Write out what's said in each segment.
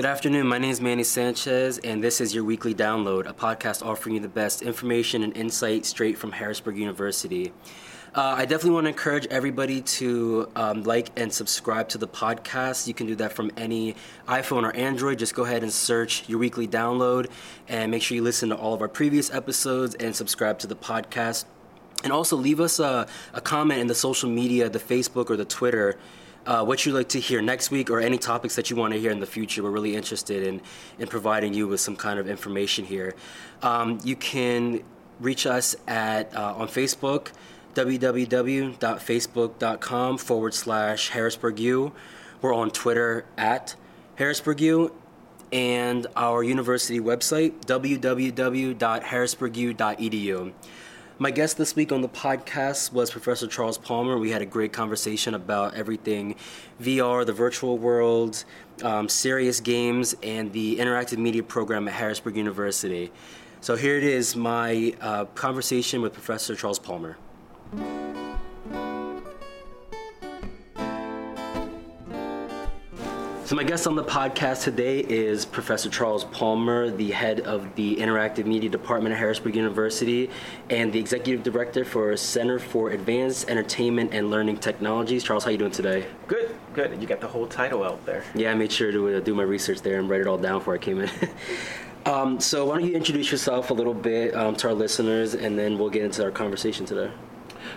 Good afternoon. My name is Manny Sanchez, and this is your weekly download, a podcast offering you the best information and insight straight from Harrisburg University. Uh, I definitely want to encourage everybody to um, like and subscribe to the podcast. You can do that from any iPhone or Android. Just go ahead and search your weekly download and make sure you listen to all of our previous episodes and subscribe to the podcast. And also leave us a, a comment in the social media, the Facebook or the Twitter. Uh, what you'd like to hear next week or any topics that you want to hear in the future. We're really interested in, in providing you with some kind of information here. Um, you can reach us at uh, on Facebook www.facebook.com forward slash HarrisburgU. We're on Twitter at HarrisburgU and our university website, www.harrisburgu.edu. My guest this week on the podcast was Professor Charles Palmer. We had a great conversation about everything VR, the virtual world, um, serious games, and the interactive media program at Harrisburg University. So here it is my uh, conversation with Professor Charles Palmer. So, my guest on the podcast today is Professor Charles Palmer, the head of the Interactive Media Department at Harrisburg University and the executive director for Center for Advanced Entertainment and Learning Technologies. Charles, how are you doing today? Good, good. You got the whole title out there. Yeah, I made sure to uh, do my research there and write it all down before I came in. um, so, why don't you introduce yourself a little bit um, to our listeners, and then we'll get into our conversation today.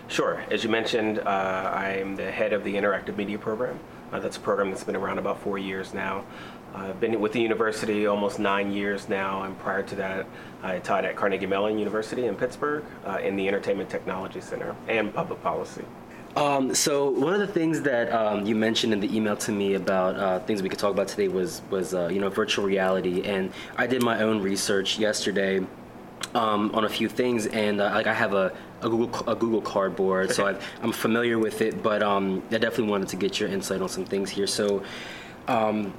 Sure. As you mentioned, uh, I'm the head of the Interactive Media Program. Uh, that's a program that's been around about four years now. I've been with the university almost nine years now, and prior to that, I taught at Carnegie Mellon University in Pittsburgh uh, in the Entertainment Technology Center and Public Policy. Um, so one of the things that um, you mentioned in the email to me about uh, things we could talk about today was was uh, you know virtual reality, and I did my own research yesterday um, on a few things, and uh, like I have a, a Google a Google Cardboard, so i am familiar with it. But um, I definitely wanted to get your insight on some things here. So, um,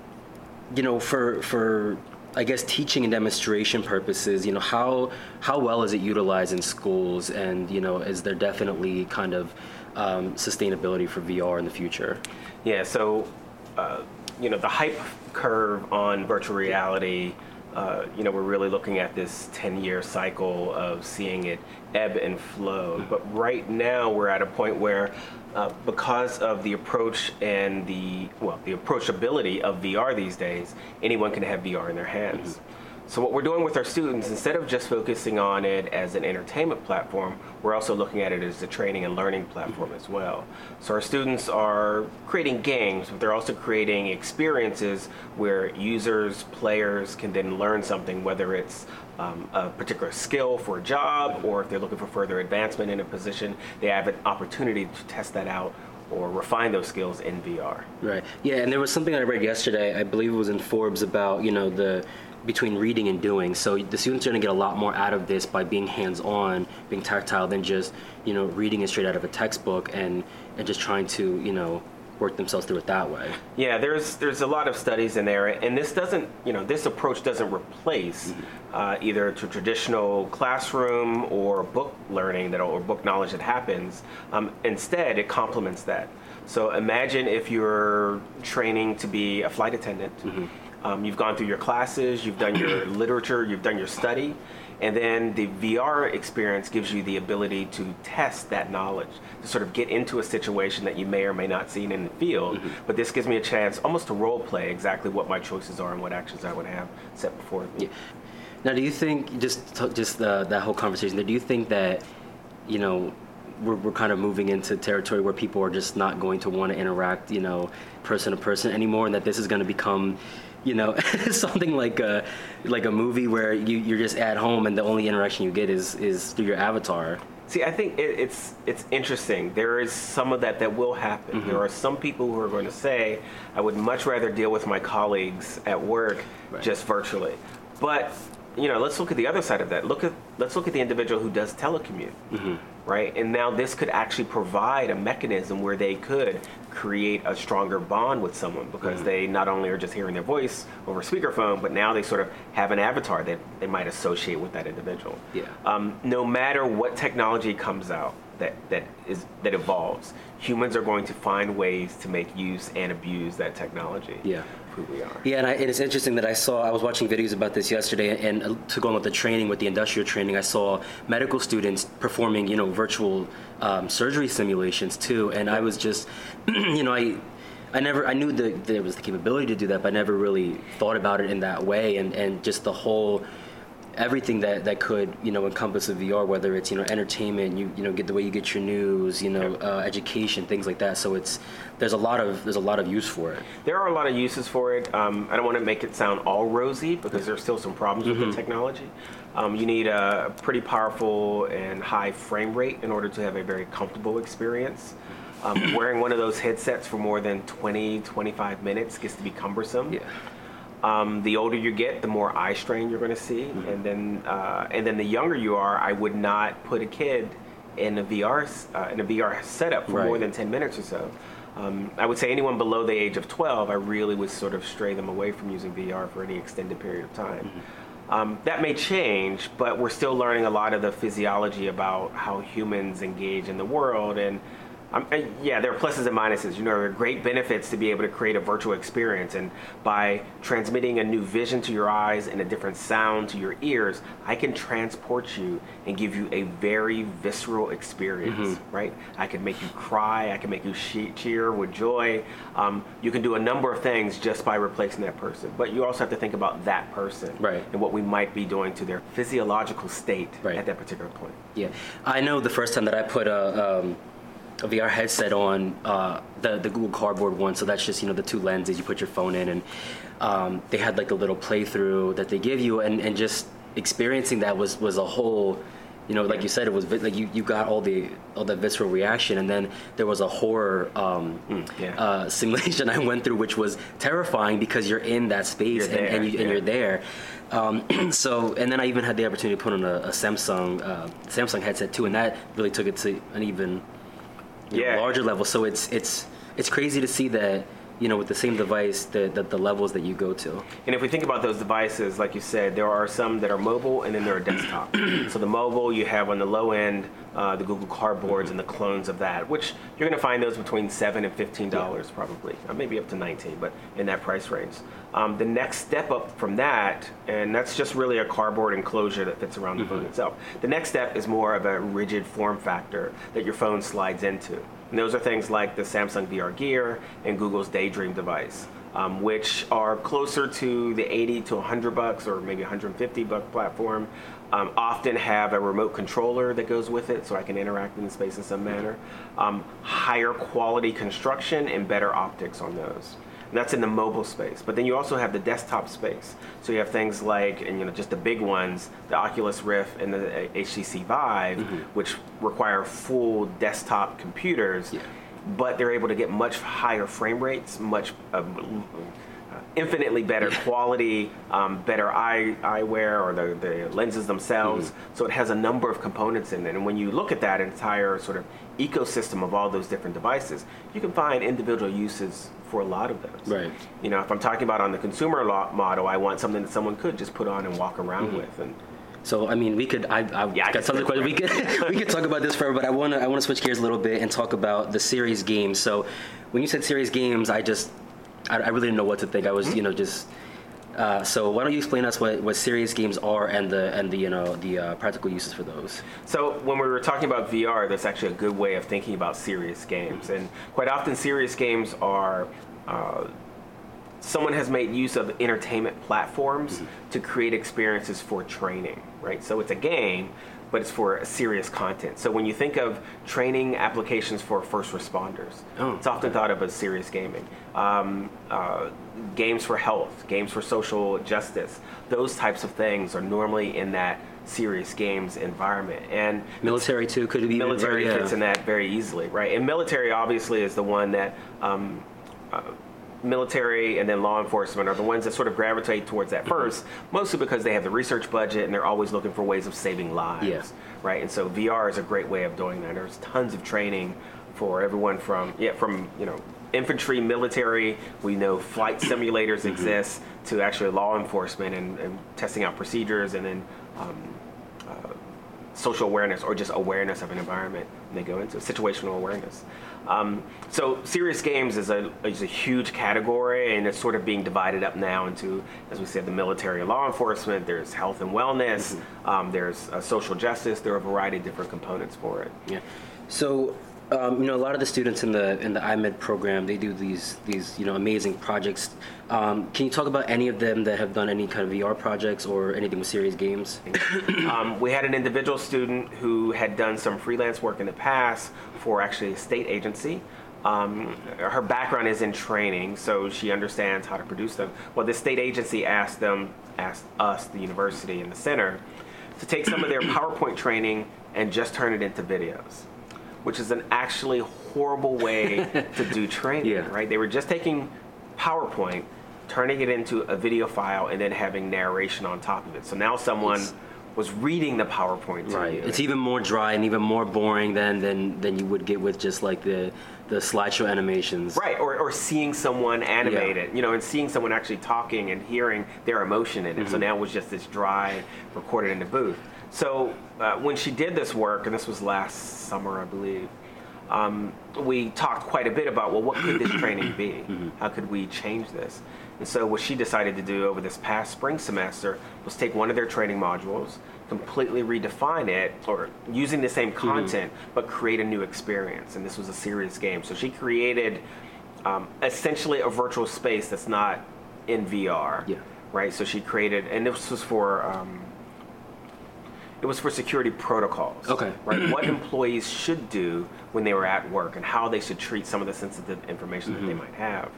you know, for for I guess teaching and demonstration purposes, you know, how how well is it utilized in schools, and you know, is there definitely kind of um, sustainability for VR in the future? Yeah. So, uh, you know, the hype curve on virtual reality uh, you know, we're really looking at this 10 year cycle of seeing it ebb and flow. But right now, we're at a point where, uh, because of the approach and the, well, the approachability of VR these days, anyone can have VR in their hands. Mm-hmm. So what we're doing with our students, instead of just focusing on it as an entertainment platform, we're also looking at it as a training and learning platform as well. So our students are creating games, but they're also creating experiences where users, players can then learn something, whether it's um, a particular skill for a job or if they're looking for further advancement in a position, they have an opportunity to test that out or refine those skills in VR. Right. Yeah, and there was something I read yesterday, I believe it was in Forbes about, you know, the between reading and doing. So the students are going to get a lot more out of this by being hands-on, being tactile, than just you know reading it straight out of a textbook and and just trying to you know work themselves through it that way. Yeah, there's there's a lot of studies in there, and this doesn't you know this approach doesn't replace mm-hmm. uh, either to traditional classroom or book learning that or book knowledge that happens. Um, instead, it complements that. So imagine if you're training to be a flight attendant. Mm-hmm um, you've gone through your classes, you've done your literature, you've done your study, and then the VR experience gives you the ability to test that knowledge, to sort of get into a situation that you may or may not see in the field. Mm-hmm. But this gives me a chance almost to role play exactly what my choices are and what actions I would have set before me. Yeah. Now, do you think just just uh, that whole conversation there? Do you think that you know we're, we're kind of moving into territory where people are just not going to want to interact, you know, person to person anymore, and that this is going to become you know something like a like a movie where you, you're just at home and the only interaction you get is is through your avatar See, I think it, it's it's interesting. There is some of that that will happen. Mm-hmm. There are some people who are going to say, "I would much rather deal with my colleagues at work right. just virtually." But you know, let's look at the other side of that. Look at let's look at the individual who does telecommute, mm-hmm. right? And now this could actually provide a mechanism where they could create a stronger bond with someone because mm-hmm. they not only are just hearing their voice over speakerphone, but now they sort of have an avatar that they might associate with that individual. Yeah. Um, no matter what technology comes out that that is that evolves, humans are going to find ways to make use and abuse that technology. Yeah. who we are. Yeah, and, I, and, it's interesting that I saw, I was watching videos about this yesterday, and uh, to go on with the training, with the industrial training, I saw medical students performing, you know, virtual um, surgery simulations too, and I was just, you know, I, I never, I knew that there was the capability to do that, but I never really thought about it in that way, and, and just the whole, everything that, that could you know encompass a VR, whether it's you know entertainment, you you know get the way you get your news, you know uh, education, things like that. So it's there's a lot of there's a lot of use for it. There are a lot of uses for it. Um, I don't want to make it sound all rosy because there's still some problems mm-hmm. with the mm-hmm. technology. Um, you need a pretty powerful and high frame rate in order to have a very comfortable experience. Um, wearing one of those headsets for more than 20, 25 minutes gets to be cumbersome. Yeah. Um, the older you get, the more eye strain you're going to see, mm-hmm. and then uh, and then the younger you are, I would not put a kid in a VR uh, in a VR setup for right. more than 10 minutes or so. Um, I would say anyone below the age of 12, I really would sort of stray them away from using VR for any extended period of time. Mm-hmm. Um, that may change, but we're still learning a lot of the physiology about how humans engage in the world and um, yeah, there are pluses and minuses. You know, there are great benefits to be able to create a virtual experience, and by transmitting a new vision to your eyes and a different sound to your ears, I can transport you and give you a very visceral experience. Mm-hmm. Right? I can make you cry. I can make you cheer with joy. Um, you can do a number of things just by replacing that person. But you also have to think about that person right. and what we might be doing to their physiological state right. at that particular point. Yeah, I know the first time that I put a. Um, a VR headset on uh, the the Google Cardboard one. So that's just you know the two lenses you put your phone in, and um, they had like a little playthrough that they give you, and, and just experiencing that was was a whole. You know, like you said, it was like you, you got all the all the visceral reaction, and then there was a horror um, mm, yeah. uh, simulation I went through, which was terrifying because you're in that space and, and, you, yeah. and you're there. Um, so, and then I even had the opportunity to put on a, a Samsung uh, Samsung headset too, and that really took it to an even yeah. Know, larger level. So it's it's it's crazy to see that you know with the same device the, the, the levels that you go to. And if we think about those devices, like you said, there are some that are mobile and then there are desktop. so the mobile you have on the low end uh, the Google Cardboards and the clones of that, which you're going to find those between seven and fifteen dollars yeah. probably, or maybe up to nineteen, but in that price range. Um, the next step up from that, and that's just really a cardboard enclosure that fits around the mm-hmm. phone itself. The next step is more of a rigid form factor that your phone slides into. And those are things like the Samsung VR Gear and Google's Daydream device. Um, which are closer to the 80 to 100 bucks or maybe 150 buck platform um, often have a remote controller that goes with it so I can interact in the space in some manner. Um, higher quality construction and better optics on those. That's in the mobile space. But then you also have the desktop space. So you have things like, and you know, just the big ones, the Oculus Rift and the HTC Vive, mm-hmm. which require full desktop computers. Yeah. But they're able to get much higher frame rates, much uh, infinitely better quality, um, better eye eyewear or the, the lenses themselves. Mm-hmm. So it has a number of components in it. And when you look at that entire sort of ecosystem of all those different devices, you can find individual uses for a lot of those. Right. You know, if I'm talking about on the consumer model, I want something that someone could just put on and walk around mm-hmm. with. And so I mean, we could. I, I yeah, got tons of questions. We could we could talk about this forever, but I want to I want to switch gears a little bit and talk about the serious games. So when you said serious games, I just I, I, really didn't know what to think. I was, mm-hmm. you know, just. Uh, so why don't you explain us what, what serious games are and the and the you know the uh, practical uses for those? So when we were talking about VR, that's actually a good way of thinking about serious games, and quite often serious games are. Uh, someone has made use of entertainment platforms mm-hmm. to create experiences for training, right? So it's a game, but it's for serious content. So when you think of training applications for first responders, oh, it's often okay. thought of as serious gaming. Um, uh, games for health, games for social justice, those types of things are normally in that serious games environment. And military too could be military very, fits in that very easily, right? And military obviously is the one that. Um, uh, military and then law enforcement are the ones that sort of gravitate towards that 1st mm-hmm. mostly because they have the research budget and they're always looking for ways of saving lives. Yeah. Right. And so VR is a great way of doing that. There's tons of training for everyone from yeah from you know infantry, military. We know flight simulators mm-hmm. exist to actually law enforcement and, and, testing out procedures and then um, uh, social awareness or just awareness of an environment they go into situational awareness. Um, so serious games is a, is a huge category and it's sort of being divided up now into, as we said, the military and law enforcement, there's health and wellness, mm-hmm. um, there's uh, social justice, there are a variety of different components for it. Yeah. So um, you know, a lot of the students in the in the IMED program, they do these these you know amazing projects. Um, can you talk about any of them that have done any kind of VR projects or anything with serious games? um, we had an individual student who had done some freelance work in the past for actually a state agency. Um, her background is in training, so she understands how to produce them. Well, the state agency asked them, asked us, the university and the center, to take some of their PowerPoint training and just turn it into videos which is an actually horrible way to do training, yeah. right? They were just taking PowerPoint, turning it into a video file, and then having narration on top of it. So now someone it's, was reading the PowerPoint to right. you. It's even more dry and even more boring than, than, than you would get with just like the the slideshow animations. Right, or, or seeing someone animate yeah. it, you know, and seeing someone actually talking and hearing their emotion in it. Mm-hmm. So now it was just this dry recorded in the booth. So uh, when she did this work, and this was last summer, I believe, um, we talked quite a bit about well, what could this training be? Mm-hmm. How could we change this? And so what she decided to do over this past spring semester was take one of their training modules, completely redefine it, or using the same mm-hmm. content, mm-hmm. but create a new experience. And this was a serious game. So she created um, essentially a virtual space that's not in VR. Yeah. Right. So she created, and this was for. Um, it was for security protocols. Okay. Right. what employees should do when they were at work and how they should treat some of the sensitive information mm-hmm. that they mm-hmm. might have.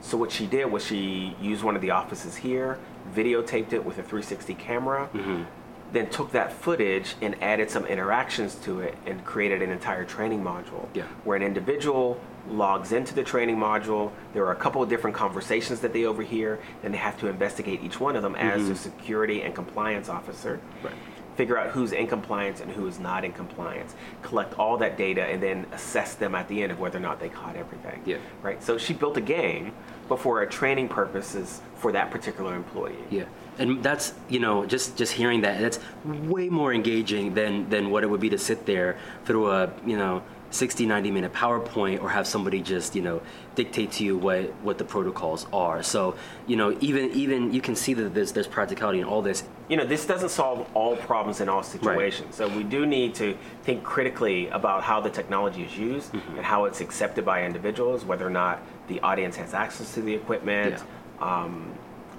So what she did was she used one of the offices here, videotaped it with a 360 camera, mm-hmm. then took that footage and added some interactions to it and created an entire training module. Yeah. Where an individual logs into the training module. There are a couple of different conversations that they overhear, and they have to investigate each one of them mm-hmm. as a security and compliance officer. Right figure out who's in compliance and who is not in compliance, collect all that data, and then assess them at the end of whether or not they caught everything. Yeah. Right. So she built a game, but for a training purposes for that particular employee. Yeah. And that's you know just just hearing that that's way more engaging than than what it would be to sit there through a you know 60 90 minute powerpoint or have somebody just you know dictate to you what what the protocols are so you know even even you can see that there's there's practicality in all this you know this doesn't solve all problems in all situations right. so we do need to think critically about how the technology is used mm-hmm. and how it's accepted by individuals whether or not the audience has access to the equipment yeah. um,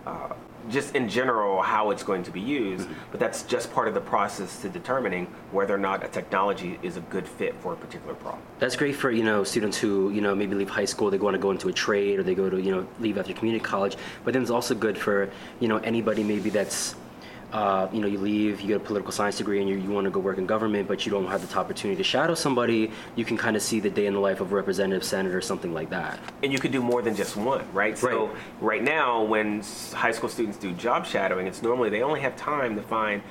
uh, just in general how it's going to be used, mm-hmm. but that's just part of the process to determining whether or not a technology is a good fit for a particular problem. That's great for you know students who you know maybe leave high school, they want to go into a trade, or they go to you know leave after community college. But then it's also good for you know anybody maybe that's uh, you know, you leave, you get a political science degree, and you, you want to go work in government, but you don't have the opportunity to shadow somebody, you can kind of see the day in the life of a representative, senator, something like that. And you could do more than just one, right? So right now, when high school students do job shadowing, it's normally they only have time to find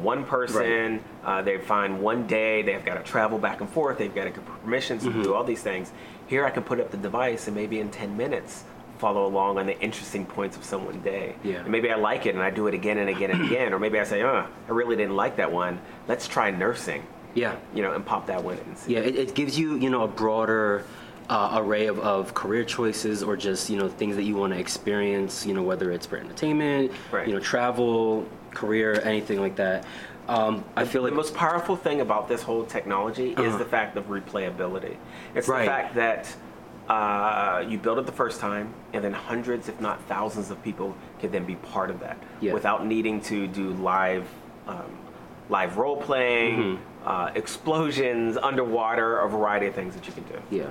one person. Right. Uh, they find one day. They've got to travel back and forth. They've got to get permissions mm-hmm. to do all these things. Here, I can put up the device, and maybe in 10 minutes, follow along on the interesting points of someone's day. Yeah. And maybe I like it and I do it again and again and again. Or maybe I say, oh, I really didn't like that one. Let's try nursing. Yeah. You know, and pop that one in. Yeah, it, it, gives you, you know, a broader uh, array of, of career choices or just, you know, things that you want to experience, you know, whether it's for entertainment, right. you know, travel, career, anything like that. Um, I feel like the most powerful thing about this whole technology uh-huh. is the fact of replayability. It's right. the fact that uh, you build it the first time, and then hundreds, if not thousands, of people can then be part of that yeah. without needing to do live, um, live role playing, mm-hmm. uh, explosions, underwater, a variety of things that you can do. Yeah.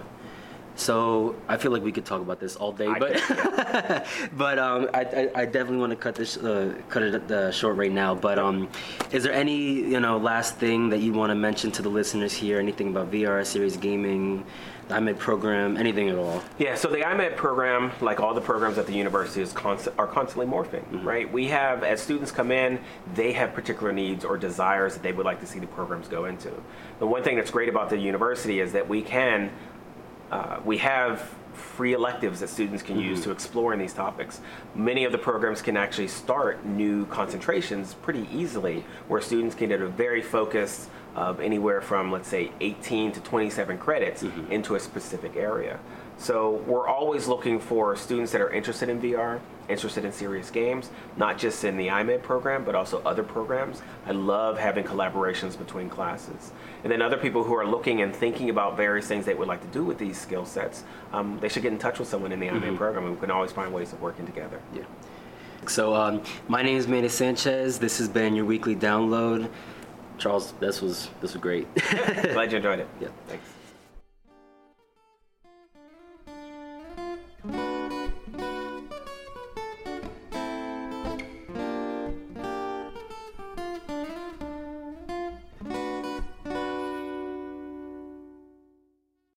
So I feel like we could talk about this all day, but but um, I, I, I, definitely want to cut this uh, cut it uh, short right now. But um, is there any you know last thing that you want to mention to the listeners here? Anything about VR, serious gaming? the IMED program, anything at all? Yeah, so the IMED program, like all the programs at the university, is constant, are constantly morphing, mm-hmm. right? We have, as students come in, they have particular needs or desires that they would like to see the programs go into. The one thing that's great about the university is that we can, uh, we have free electives that students can use to explore in these topics. Many of the programs can actually start new concentrations pretty easily, where students can get a very focused of anywhere from, let's say, 18 to 27 credits into a specific area. So we're always looking for students that are interested in VR, interested in serious games, not just in the IMED program, but also other programs. I love having collaborations between classes. And then other people who are looking and thinking about various things they would like to do with these skill sets, um, they should get in touch with someone in the IMED program, and we can always find ways of working together. Yeah. So um, my name is Manny Sanchez. This has been your weekly download. Charles, this was this was great. Glad you enjoyed it. Yeah. Thanks.